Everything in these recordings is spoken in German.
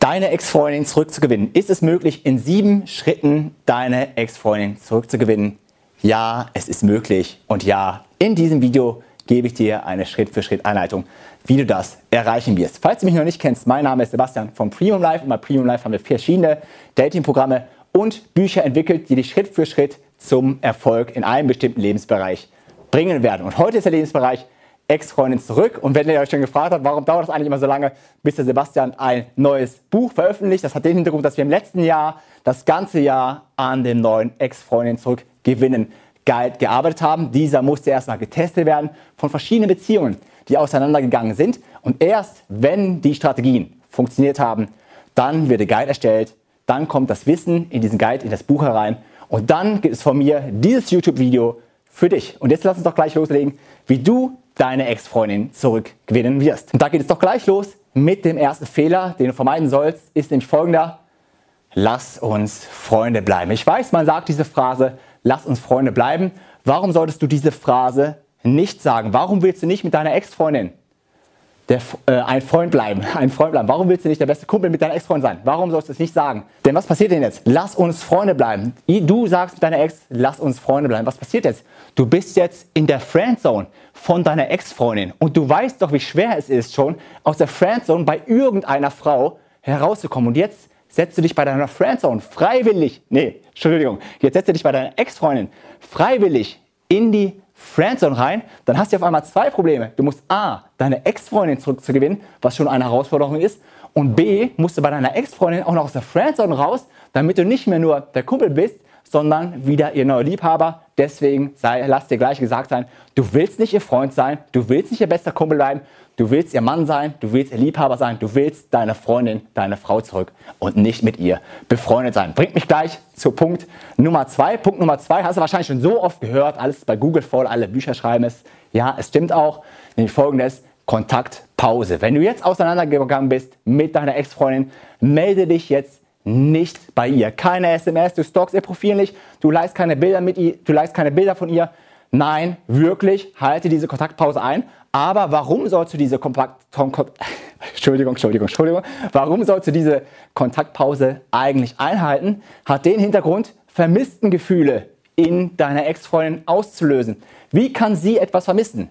deine Ex-Freundin zurückzugewinnen. Ist es möglich, in sieben Schritten deine Ex-Freundin zurückzugewinnen? Ja, es ist möglich. Und ja, in diesem Video gebe ich dir eine Schritt-für-Schritt-Anleitung, wie du das erreichen wirst. Falls du mich noch nicht kennst, mein Name ist Sebastian von Premium Life und bei Premium Life haben wir verschiedene Dating-Programme und Bücher entwickelt, die dich Schritt für Schritt zum Erfolg in einem bestimmten Lebensbereich bringen werden. Und heute ist der Lebensbereich Ex-Freundin zurück. Und wenn ihr euch schon gefragt habt, warum dauert das eigentlich immer so lange, bis der Sebastian ein neues Buch veröffentlicht, das hat den Hintergrund, dass wir im letzten Jahr das ganze Jahr an dem neuen Ex-Freundin zurückgewinnen Guide gearbeitet haben. Dieser musste erstmal getestet werden von verschiedenen Beziehungen, die auseinandergegangen sind. Und erst wenn die Strategien funktioniert haben, dann wird der Guide erstellt, dann kommt das Wissen in diesen Guide, in das Buch herein und dann gibt es von mir dieses YouTube-Video für dich. Und jetzt lass uns doch gleich loslegen, wie du deine Ex-Freundin zurückgewinnen wirst. Und da geht es doch gleich los mit dem ersten Fehler, den du vermeiden sollst, ist nämlich folgender. Lass uns Freunde bleiben. Ich weiß, man sagt diese Phrase, lass uns Freunde bleiben. Warum solltest du diese Phrase nicht sagen? Warum willst du nicht mit deiner Ex-Freundin der, äh, ein Freund bleiben, ein Freund bleiben. Warum willst du nicht der beste Kumpel mit deiner Ex-Freundin sein? Warum sollst du es nicht sagen? Denn was passiert denn jetzt? Lass uns Freunde bleiben. Du sagst mit deiner Ex, lass uns Freunde bleiben. Was passiert jetzt? Du bist jetzt in der Friendzone von deiner Ex-Freundin und du weißt doch, wie schwer es ist schon, aus der Friendzone bei irgendeiner Frau herauszukommen. Und jetzt setzt du dich bei deiner Friendzone freiwillig, nee, Entschuldigung, jetzt setzt du dich bei deiner Ex-Freundin freiwillig in die Friendzone rein, dann hast du auf einmal zwei Probleme. Du musst A, deine Ex-Freundin zurückzugewinnen, was schon eine Herausforderung ist. Und B, musst du bei deiner Ex-Freundin auch noch aus der Friendzone raus, damit du nicht mehr nur der Kumpel bist, sondern wieder ihr neuer Liebhaber. Deswegen sei, lass dir gleich gesagt sein, du willst nicht ihr Freund sein, du willst nicht ihr bester Kumpel bleiben, du willst ihr Mann sein, du willst ihr Liebhaber sein, du willst deine Freundin, deine Frau zurück und nicht mit ihr befreundet sein. Bringt mich gleich zu Punkt Nummer zwei. Punkt Nummer zwei hast du wahrscheinlich schon so oft gehört, alles bei Google voll, alle Bücher schreiben es. Ja, es stimmt auch. Nämlich folgendes, Kontaktpause. Wenn du jetzt auseinandergegangen bist mit deiner Ex-Freundin, melde dich jetzt nicht bei ihr. Keine SMS, du stalkst ihr Profil nicht, du leist keine Bilder mit ihr, du leist keine Bilder von ihr. Nein, wirklich, halte diese Kontaktpause ein. Aber warum sollst du diese Kompakt Entschuldigung, Entschuldigung, Entschuldigung. Warum sollst du diese Kontaktpause eigentlich einhalten? Hat den Hintergrund, vermissten Gefühle in deiner Ex-Freundin auszulösen. Wie kann sie etwas vermissen?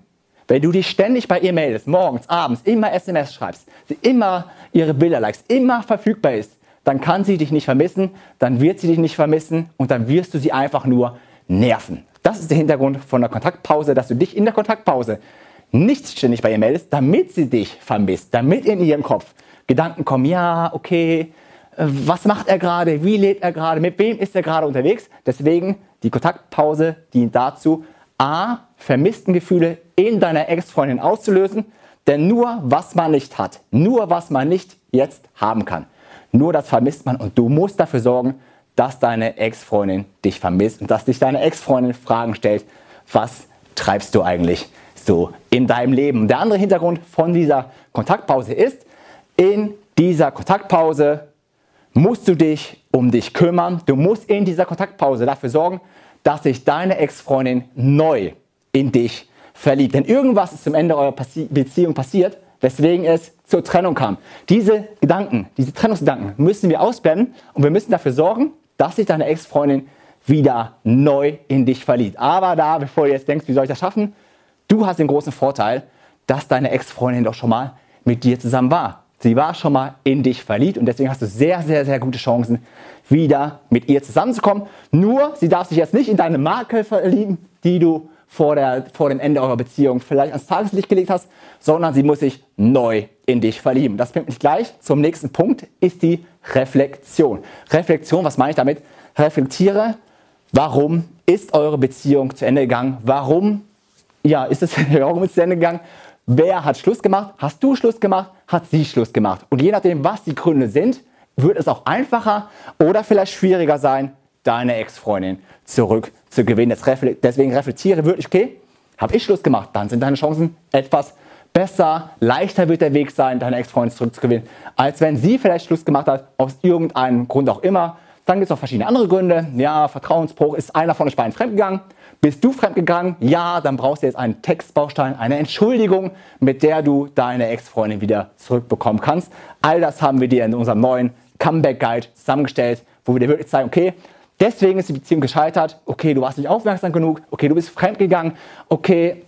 Wenn du dich ständig bei ihr meldest, morgens, abends, immer SMS schreibst, sie immer ihre Bilder likest, immer verfügbar ist, dann kann sie dich nicht vermissen, dann wird sie dich nicht vermissen und dann wirst du sie einfach nur nerven. Das ist der Hintergrund von der Kontaktpause, dass du dich in der Kontaktpause nicht ständig bei ihr meldest, damit sie dich vermisst, damit in ihrem Kopf Gedanken kommen, ja, okay, äh, was macht er gerade, wie lebt er gerade, mit wem ist er gerade unterwegs. Deswegen die Kontaktpause dient dazu, a, vermissten Gefühle in deiner Ex-Freundin auszulösen, denn nur was man nicht hat, nur was man nicht jetzt haben kann, nur das vermisst man und du musst dafür sorgen, dass deine Ex-Freundin dich vermisst und dass dich deine Ex-Freundin Fragen stellt, was treibst du eigentlich so in deinem Leben. Der andere Hintergrund von dieser Kontaktpause ist, in dieser Kontaktpause musst du dich um dich kümmern. Du musst in dieser Kontaktpause dafür sorgen, dass sich deine Ex-Freundin neu in dich verliebt. Denn irgendwas ist zum Ende eurer Beziehung passiert, weswegen es zur Trennung kam. Diese Gedanken, diese Trennungsgedanken müssen wir ausblenden und wir müssen dafür sorgen, dass sich deine Ex-Freundin wieder neu in dich verliebt. Aber da, bevor du jetzt denkst, wie soll ich das schaffen, du hast den großen Vorteil, dass deine Ex-Freundin doch schon mal mit dir zusammen war. Sie war schon mal in dich verliebt und deswegen hast du sehr, sehr, sehr gute Chancen, wieder mit ihr zusammenzukommen. Nur, sie darf sich jetzt nicht in deine Marke verlieben, die du vor, der, vor dem Ende eurer Beziehung vielleicht ans Tageslicht gelegt hast, sondern sie muss sich neu in dich verlieben. Das bringt mich gleich zum nächsten Punkt, ist die Reflexion. Reflexion, was meine ich damit? Reflektiere, warum ist eure Beziehung zu Ende gegangen? Warum, ja, ist es, warum ist es zu Ende gegangen? Wer hat Schluss gemacht? Hast du Schluss gemacht? Hat sie Schluss gemacht? Und je nachdem, was die Gründe sind, wird es auch einfacher oder vielleicht schwieriger sein, deine Ex-Freundin zurück zu. Deswegen reflektiere wirklich, okay, habe ich Schluss gemacht, dann sind deine Chancen etwas besser, leichter wird der Weg sein, deine Ex-Freundin zurückzugewinnen, als wenn sie vielleicht Schluss gemacht hat, aus irgendeinem Grund auch immer. Dann gibt es noch verschiedene andere Gründe. Ja, Vertrauensbruch, ist einer von euch beiden fremdgegangen? Bist du fremdgegangen? Ja, dann brauchst du jetzt einen Textbaustein, eine Entschuldigung, mit der du deine Ex-Freundin wieder zurückbekommen kannst. All das haben wir dir in unserem neuen Comeback Guide zusammengestellt, wo wir dir wirklich zeigen, okay, deswegen ist die Beziehung gescheitert, okay, du warst nicht aufmerksam genug, okay, du bist fremdgegangen, okay,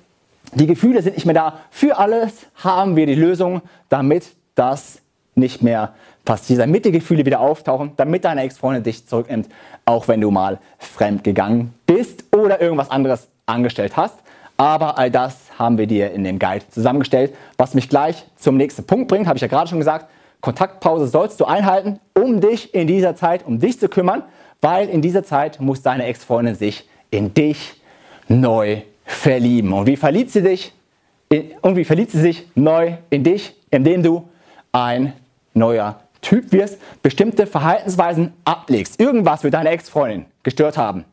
die Gefühle sind nicht mehr da. Für alles haben wir die Lösung, damit das nicht mehr passiert, damit die Gefühle wieder auftauchen, damit deine Ex-Freundin dich zurücknimmt, auch wenn du mal fremdgegangen bist oder irgendwas anderes angestellt hast. Aber all das haben wir dir in dem Guide zusammengestellt, was mich gleich zum nächsten Punkt bringt, habe ich ja gerade schon gesagt. Kontaktpause sollst du einhalten, um dich in dieser Zeit, um dich zu kümmern, weil in dieser Zeit muss deine Ex-Freundin sich in dich neu verlieben. Und wie verliebt sie dich? Und wie verliebt sie sich neu in dich, indem du ein neuer Typ wirst, bestimmte Verhaltensweisen ablegst. Irgendwas wird deine Ex-Freundin gestört haben,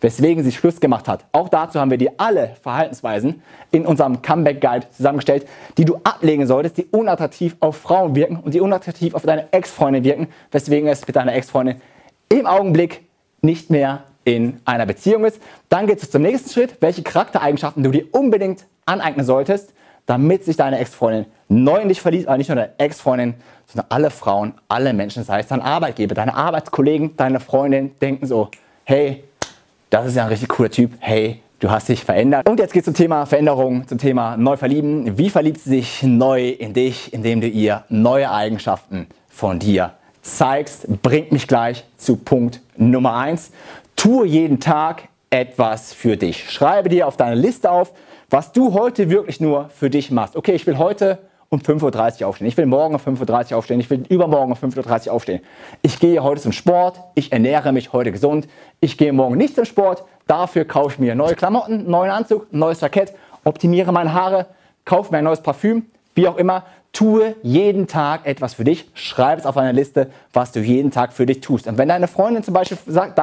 weswegen sie Schluss gemacht hat. Auch dazu haben wir dir alle Verhaltensweisen in unserem Comeback Guide zusammengestellt, die du ablegen solltest, die unattraktiv auf Frauen wirken und die unattraktiv auf deine Ex-Freundin wirken, weswegen es mit deiner Ex-Freundin im Augenblick nicht mehr in einer Beziehung ist. Dann geht es zum nächsten Schritt, welche Charaktereigenschaften du dir unbedingt aneignen solltest, damit sich deine Ex-Freundin neu in dich verliebt, aber nicht nur deine Ex-Freundin, sondern alle Frauen, alle Menschen, sei es dein Arbeitgeber, deine Arbeitskollegen, deine Freundin, denken so, hey, das ist ja ein richtig cooler Typ, hey, du hast dich verändert. Und jetzt geht es zum Thema Veränderung, zum Thema neu verlieben. Wie verliebt sie sich neu in dich, indem du ihr neue Eigenschaften von dir zeigst? Bringt mich gleich zu Punkt Nummer 1. Tue jeden Tag etwas für dich. Schreibe dir auf deine Liste auf, was du heute wirklich nur für dich machst. Okay, ich will heute um 5.30 Uhr aufstehen. Ich will morgen um 5.30 Uhr aufstehen. Ich will übermorgen um 5.30 Uhr aufstehen. Ich gehe heute zum Sport. Ich ernähre mich heute gesund. Ich gehe morgen nicht zum Sport. Dafür kaufe ich mir neue Klamotten, neuen Anzug, neues Jackett, optimiere meine Haare, kaufe mir ein neues Parfüm, wie auch immer. Tue jeden Tag etwas für dich. Schreib es auf eine Liste, was du jeden Tag für dich tust. Und wenn deine Freundin zum Beispiel sagt,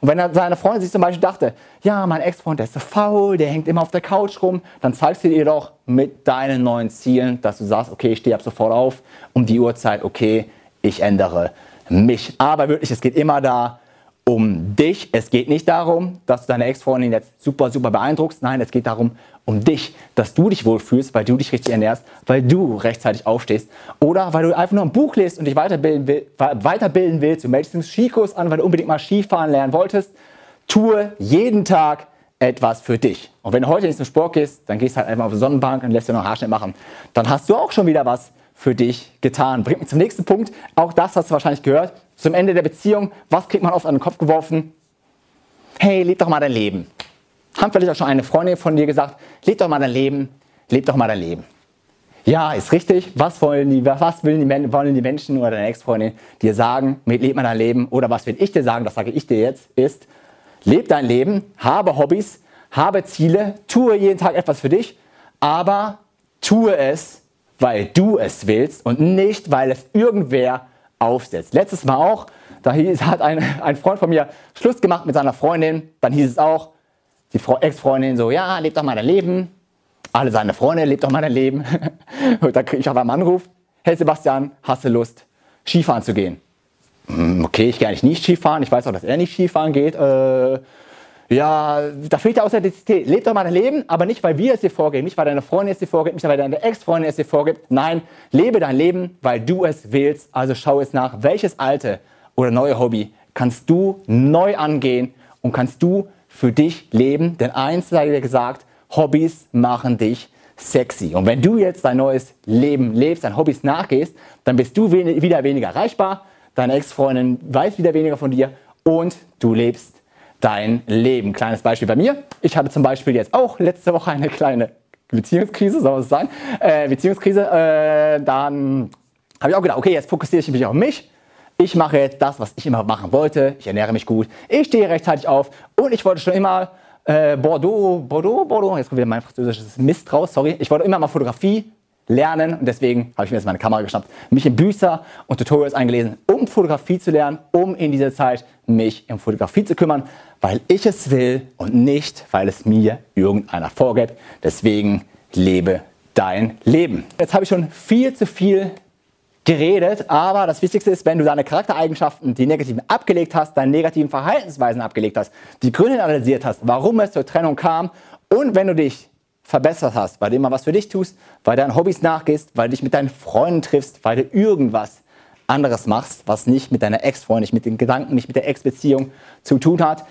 und wenn deine Freundin sich zum Beispiel dachte, ja, mein Ex-Freund, der ist so faul, der hängt immer auf der Couch rum, dann zeigst du ihr doch mit deinen neuen Zielen, dass du sagst, okay, ich stehe ab sofort auf, um die Uhrzeit, okay, ich ändere mich. Aber wirklich, es geht immer da um dich. Es geht nicht darum, dass du deine Ex-Freundin jetzt super, super beeindruckst. Nein, es geht darum, um dich, dass du dich wohlfühlst, weil du dich richtig ernährst, weil du rechtzeitig aufstehst oder weil du einfach nur ein Buch liest und dich weiterbilden, will, weiterbilden willst. Du meldest einen Skikurs an, weil du unbedingt mal Skifahren lernen wolltest. Tue jeden Tag etwas für dich. Und wenn du heute nicht zum Sport gehst, dann gehst du halt einfach auf die Sonnenbank und lässt dir noch Haarschnitt machen. Dann hast du auch schon wieder was für dich getan. Bringt mich zum nächsten Punkt. Auch das hast du wahrscheinlich gehört. Zum Ende der Beziehung, was kriegt man oft an den Kopf geworfen? Hey, leb doch mal dein Leben. Haben vielleicht auch schon eine Freundin von dir gesagt, leb doch mal dein Leben, leb doch mal dein Leben. Ja, ist richtig. Was wollen die, was wollen die, wollen die Menschen oder deine Ex-Freundin dir sagen mit leb mal dein Leben? Oder was will ich dir sagen, das sage ich dir jetzt, ist, leb dein Leben, habe Hobbys, habe Ziele, tue jeden Tag etwas für dich, aber tue es weil du es willst und nicht, weil es irgendwer aufsetzt. Letztes Mal auch, da hieß, hat ein, ein Freund von mir Schluss gemacht mit seiner Freundin. Dann hieß es auch, die Ex-Freundin so, ja, leb doch mal dein Leben. Alle seine Freunde, leb doch mal dein Leben. und da kriege ich auf einmal einen Anruf. Hey Sebastian, hast du Lust, Skifahren zu gehen? Hm, okay, ich gehe eigentlich nicht Skifahren. Ich weiß auch, dass er nicht Skifahren geht. Äh, ja, da fehlt ja Authentizität. Leb doch mal dein Leben, aber nicht, weil wir es dir vorgeben, nicht, weil deine Freundin es dir vorgibt, nicht, weil deine Ex-Freundin es dir vorgibt. Nein, lebe dein Leben, weil du es willst. Also schau es nach, welches alte oder neue Hobby kannst du neu angehen und kannst du für dich leben. Denn eins sei dir gesagt, Hobbys machen dich sexy. Und wenn du jetzt dein neues Leben lebst, deinen Hobbys nachgehst, dann bist du wieder weniger erreichbar, deine Ex-Freundin weiß wieder weniger von dir und du lebst dein Leben. Kleines Beispiel bei mir. Ich hatte zum Beispiel jetzt auch letzte Woche eine kleine Beziehungskrise, soll es sein, äh, Beziehungskrise. Äh, dann habe ich auch gedacht, okay, jetzt fokussiere ich mich auf mich. Ich mache jetzt das, was ich immer machen wollte. Ich ernähre mich gut. Ich stehe rechtzeitig auf und ich wollte schon immer äh, Bordeaux, Bordeaux, Bordeaux. Jetzt kommt wieder mein französisches Mist raus, sorry. Ich wollte immer mal Fotografie lernen und deswegen habe ich mir jetzt meine Kamera geschnappt, mich in Bücher und Tutorials eingelesen, um Fotografie zu lernen, um in dieser Zeit mich um Fotografie zu kümmern, weil ich es will und nicht, weil es mir irgendeiner vorgibt. Deswegen lebe dein Leben. Jetzt habe ich schon viel zu viel geredet, aber das Wichtigste ist, wenn du deine Charaktereigenschaften, die negativen abgelegt hast, deine negativen Verhaltensweisen abgelegt hast, die Gründe analysiert hast, warum es zur Trennung kam und wenn du dich verbessert hast, weil du immer was für dich tust, weil du deinen Hobbys nachgehst, weil du dich mit deinen Freunden triffst, weil du irgendwas anderes machst, was nicht mit deiner Ex-Freundin, nicht mit den Gedanken, nicht mit der Ex-Beziehung zu tun hat,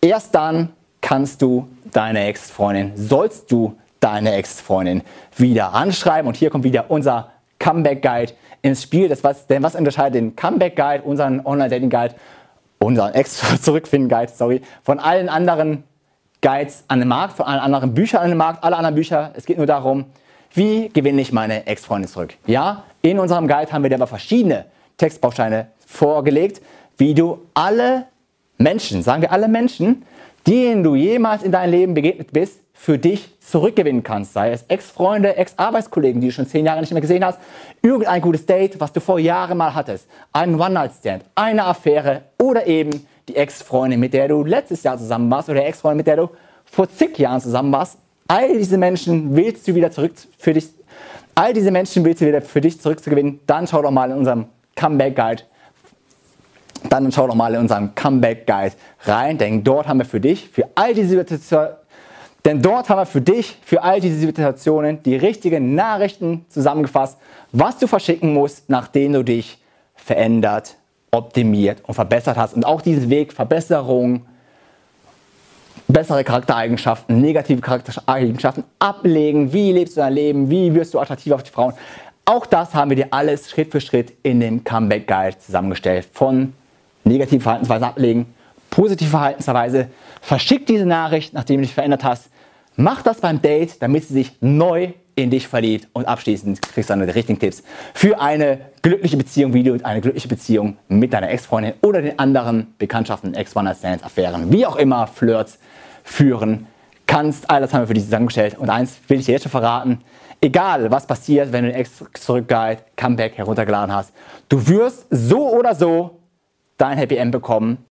erst dann kannst du deine Ex-Freundin, sollst du deine Ex-Freundin wieder anschreiben. Und hier kommt wieder unser Comeback-Guide ins Spiel. Das was, denn was unterscheidet den Comeback-Guide, unseren Online-Dating-Guide, unseren Ex-Zurückfinden-Guide, sorry, von allen anderen Guides an den Markt, von allen anderen Büchern an den Markt, alle anderen Bücher. Es geht nur darum, wie gewinne ich meine Ex-Freundin zurück. Ja, in unserem Guide haben wir dir aber verschiedene Textbausteine vorgelegt, wie du alle Menschen, sagen wir alle Menschen, denen du jemals in deinem Leben begegnet bist, für dich zurückgewinnen kannst. Sei es Ex-Freunde, Ex-Arbeitskollegen, die du schon zehn Jahre nicht mehr gesehen hast, irgendein gutes Date, was du vor Jahren mal hattest, einen One-Night-Stand, eine Affäre oder eben die Ex-Freundin, mit der du letztes Jahr zusammen warst oder Ex-Freundin, mit der du vor zig Jahren zusammen warst. All diese Menschen willst du wieder zurück für dich, all diese Menschen willst du wieder für dich zurückzugewinnen. Dann schau doch mal in unserem Comeback Guide dann schau doch mal in unseren Comeback Guide rein, denn dort haben wir für dich, für all diese Situationen, denn dort haben wir für dich, für all diese Situationen, die richtigen Nachrichten zusammengefasst, was du verschicken musst, nachdem du dich verändert, optimiert und verbessert hast. Und auch diesen Weg Verbesserung, bessere Charaktereigenschaften, negative Charaktereigenschaften ablegen. Wie lebst du dein Leben? Wie wirst du attraktiv auf die Frauen? Auch das haben wir dir alles Schritt für Schritt in dem Comeback Guide zusammengestellt. Von negative Verhaltensweise ablegen, positive Verhaltensweise, verschick diese Nachricht, nachdem du dich verändert hast. Mach das beim Date, damit sie sich neu in dich verliebt und abschließend kriegst du dann die richtigen Tipps für eine glückliche Beziehung, wie du eine glückliche Beziehung mit deiner Ex-Freundin oder den anderen Bekanntschaften, Ex-One-Night-Stands, Affären, wie auch immer, Flirts führen kannst. All das haben wir für dich zusammengestellt. Und eins will ich dir jetzt schon verraten, egal was passiert, wenn du den Ex-Zurück-Guide, Comeback heruntergeladen hast, du wirst so oder so dein Happy End bekommen,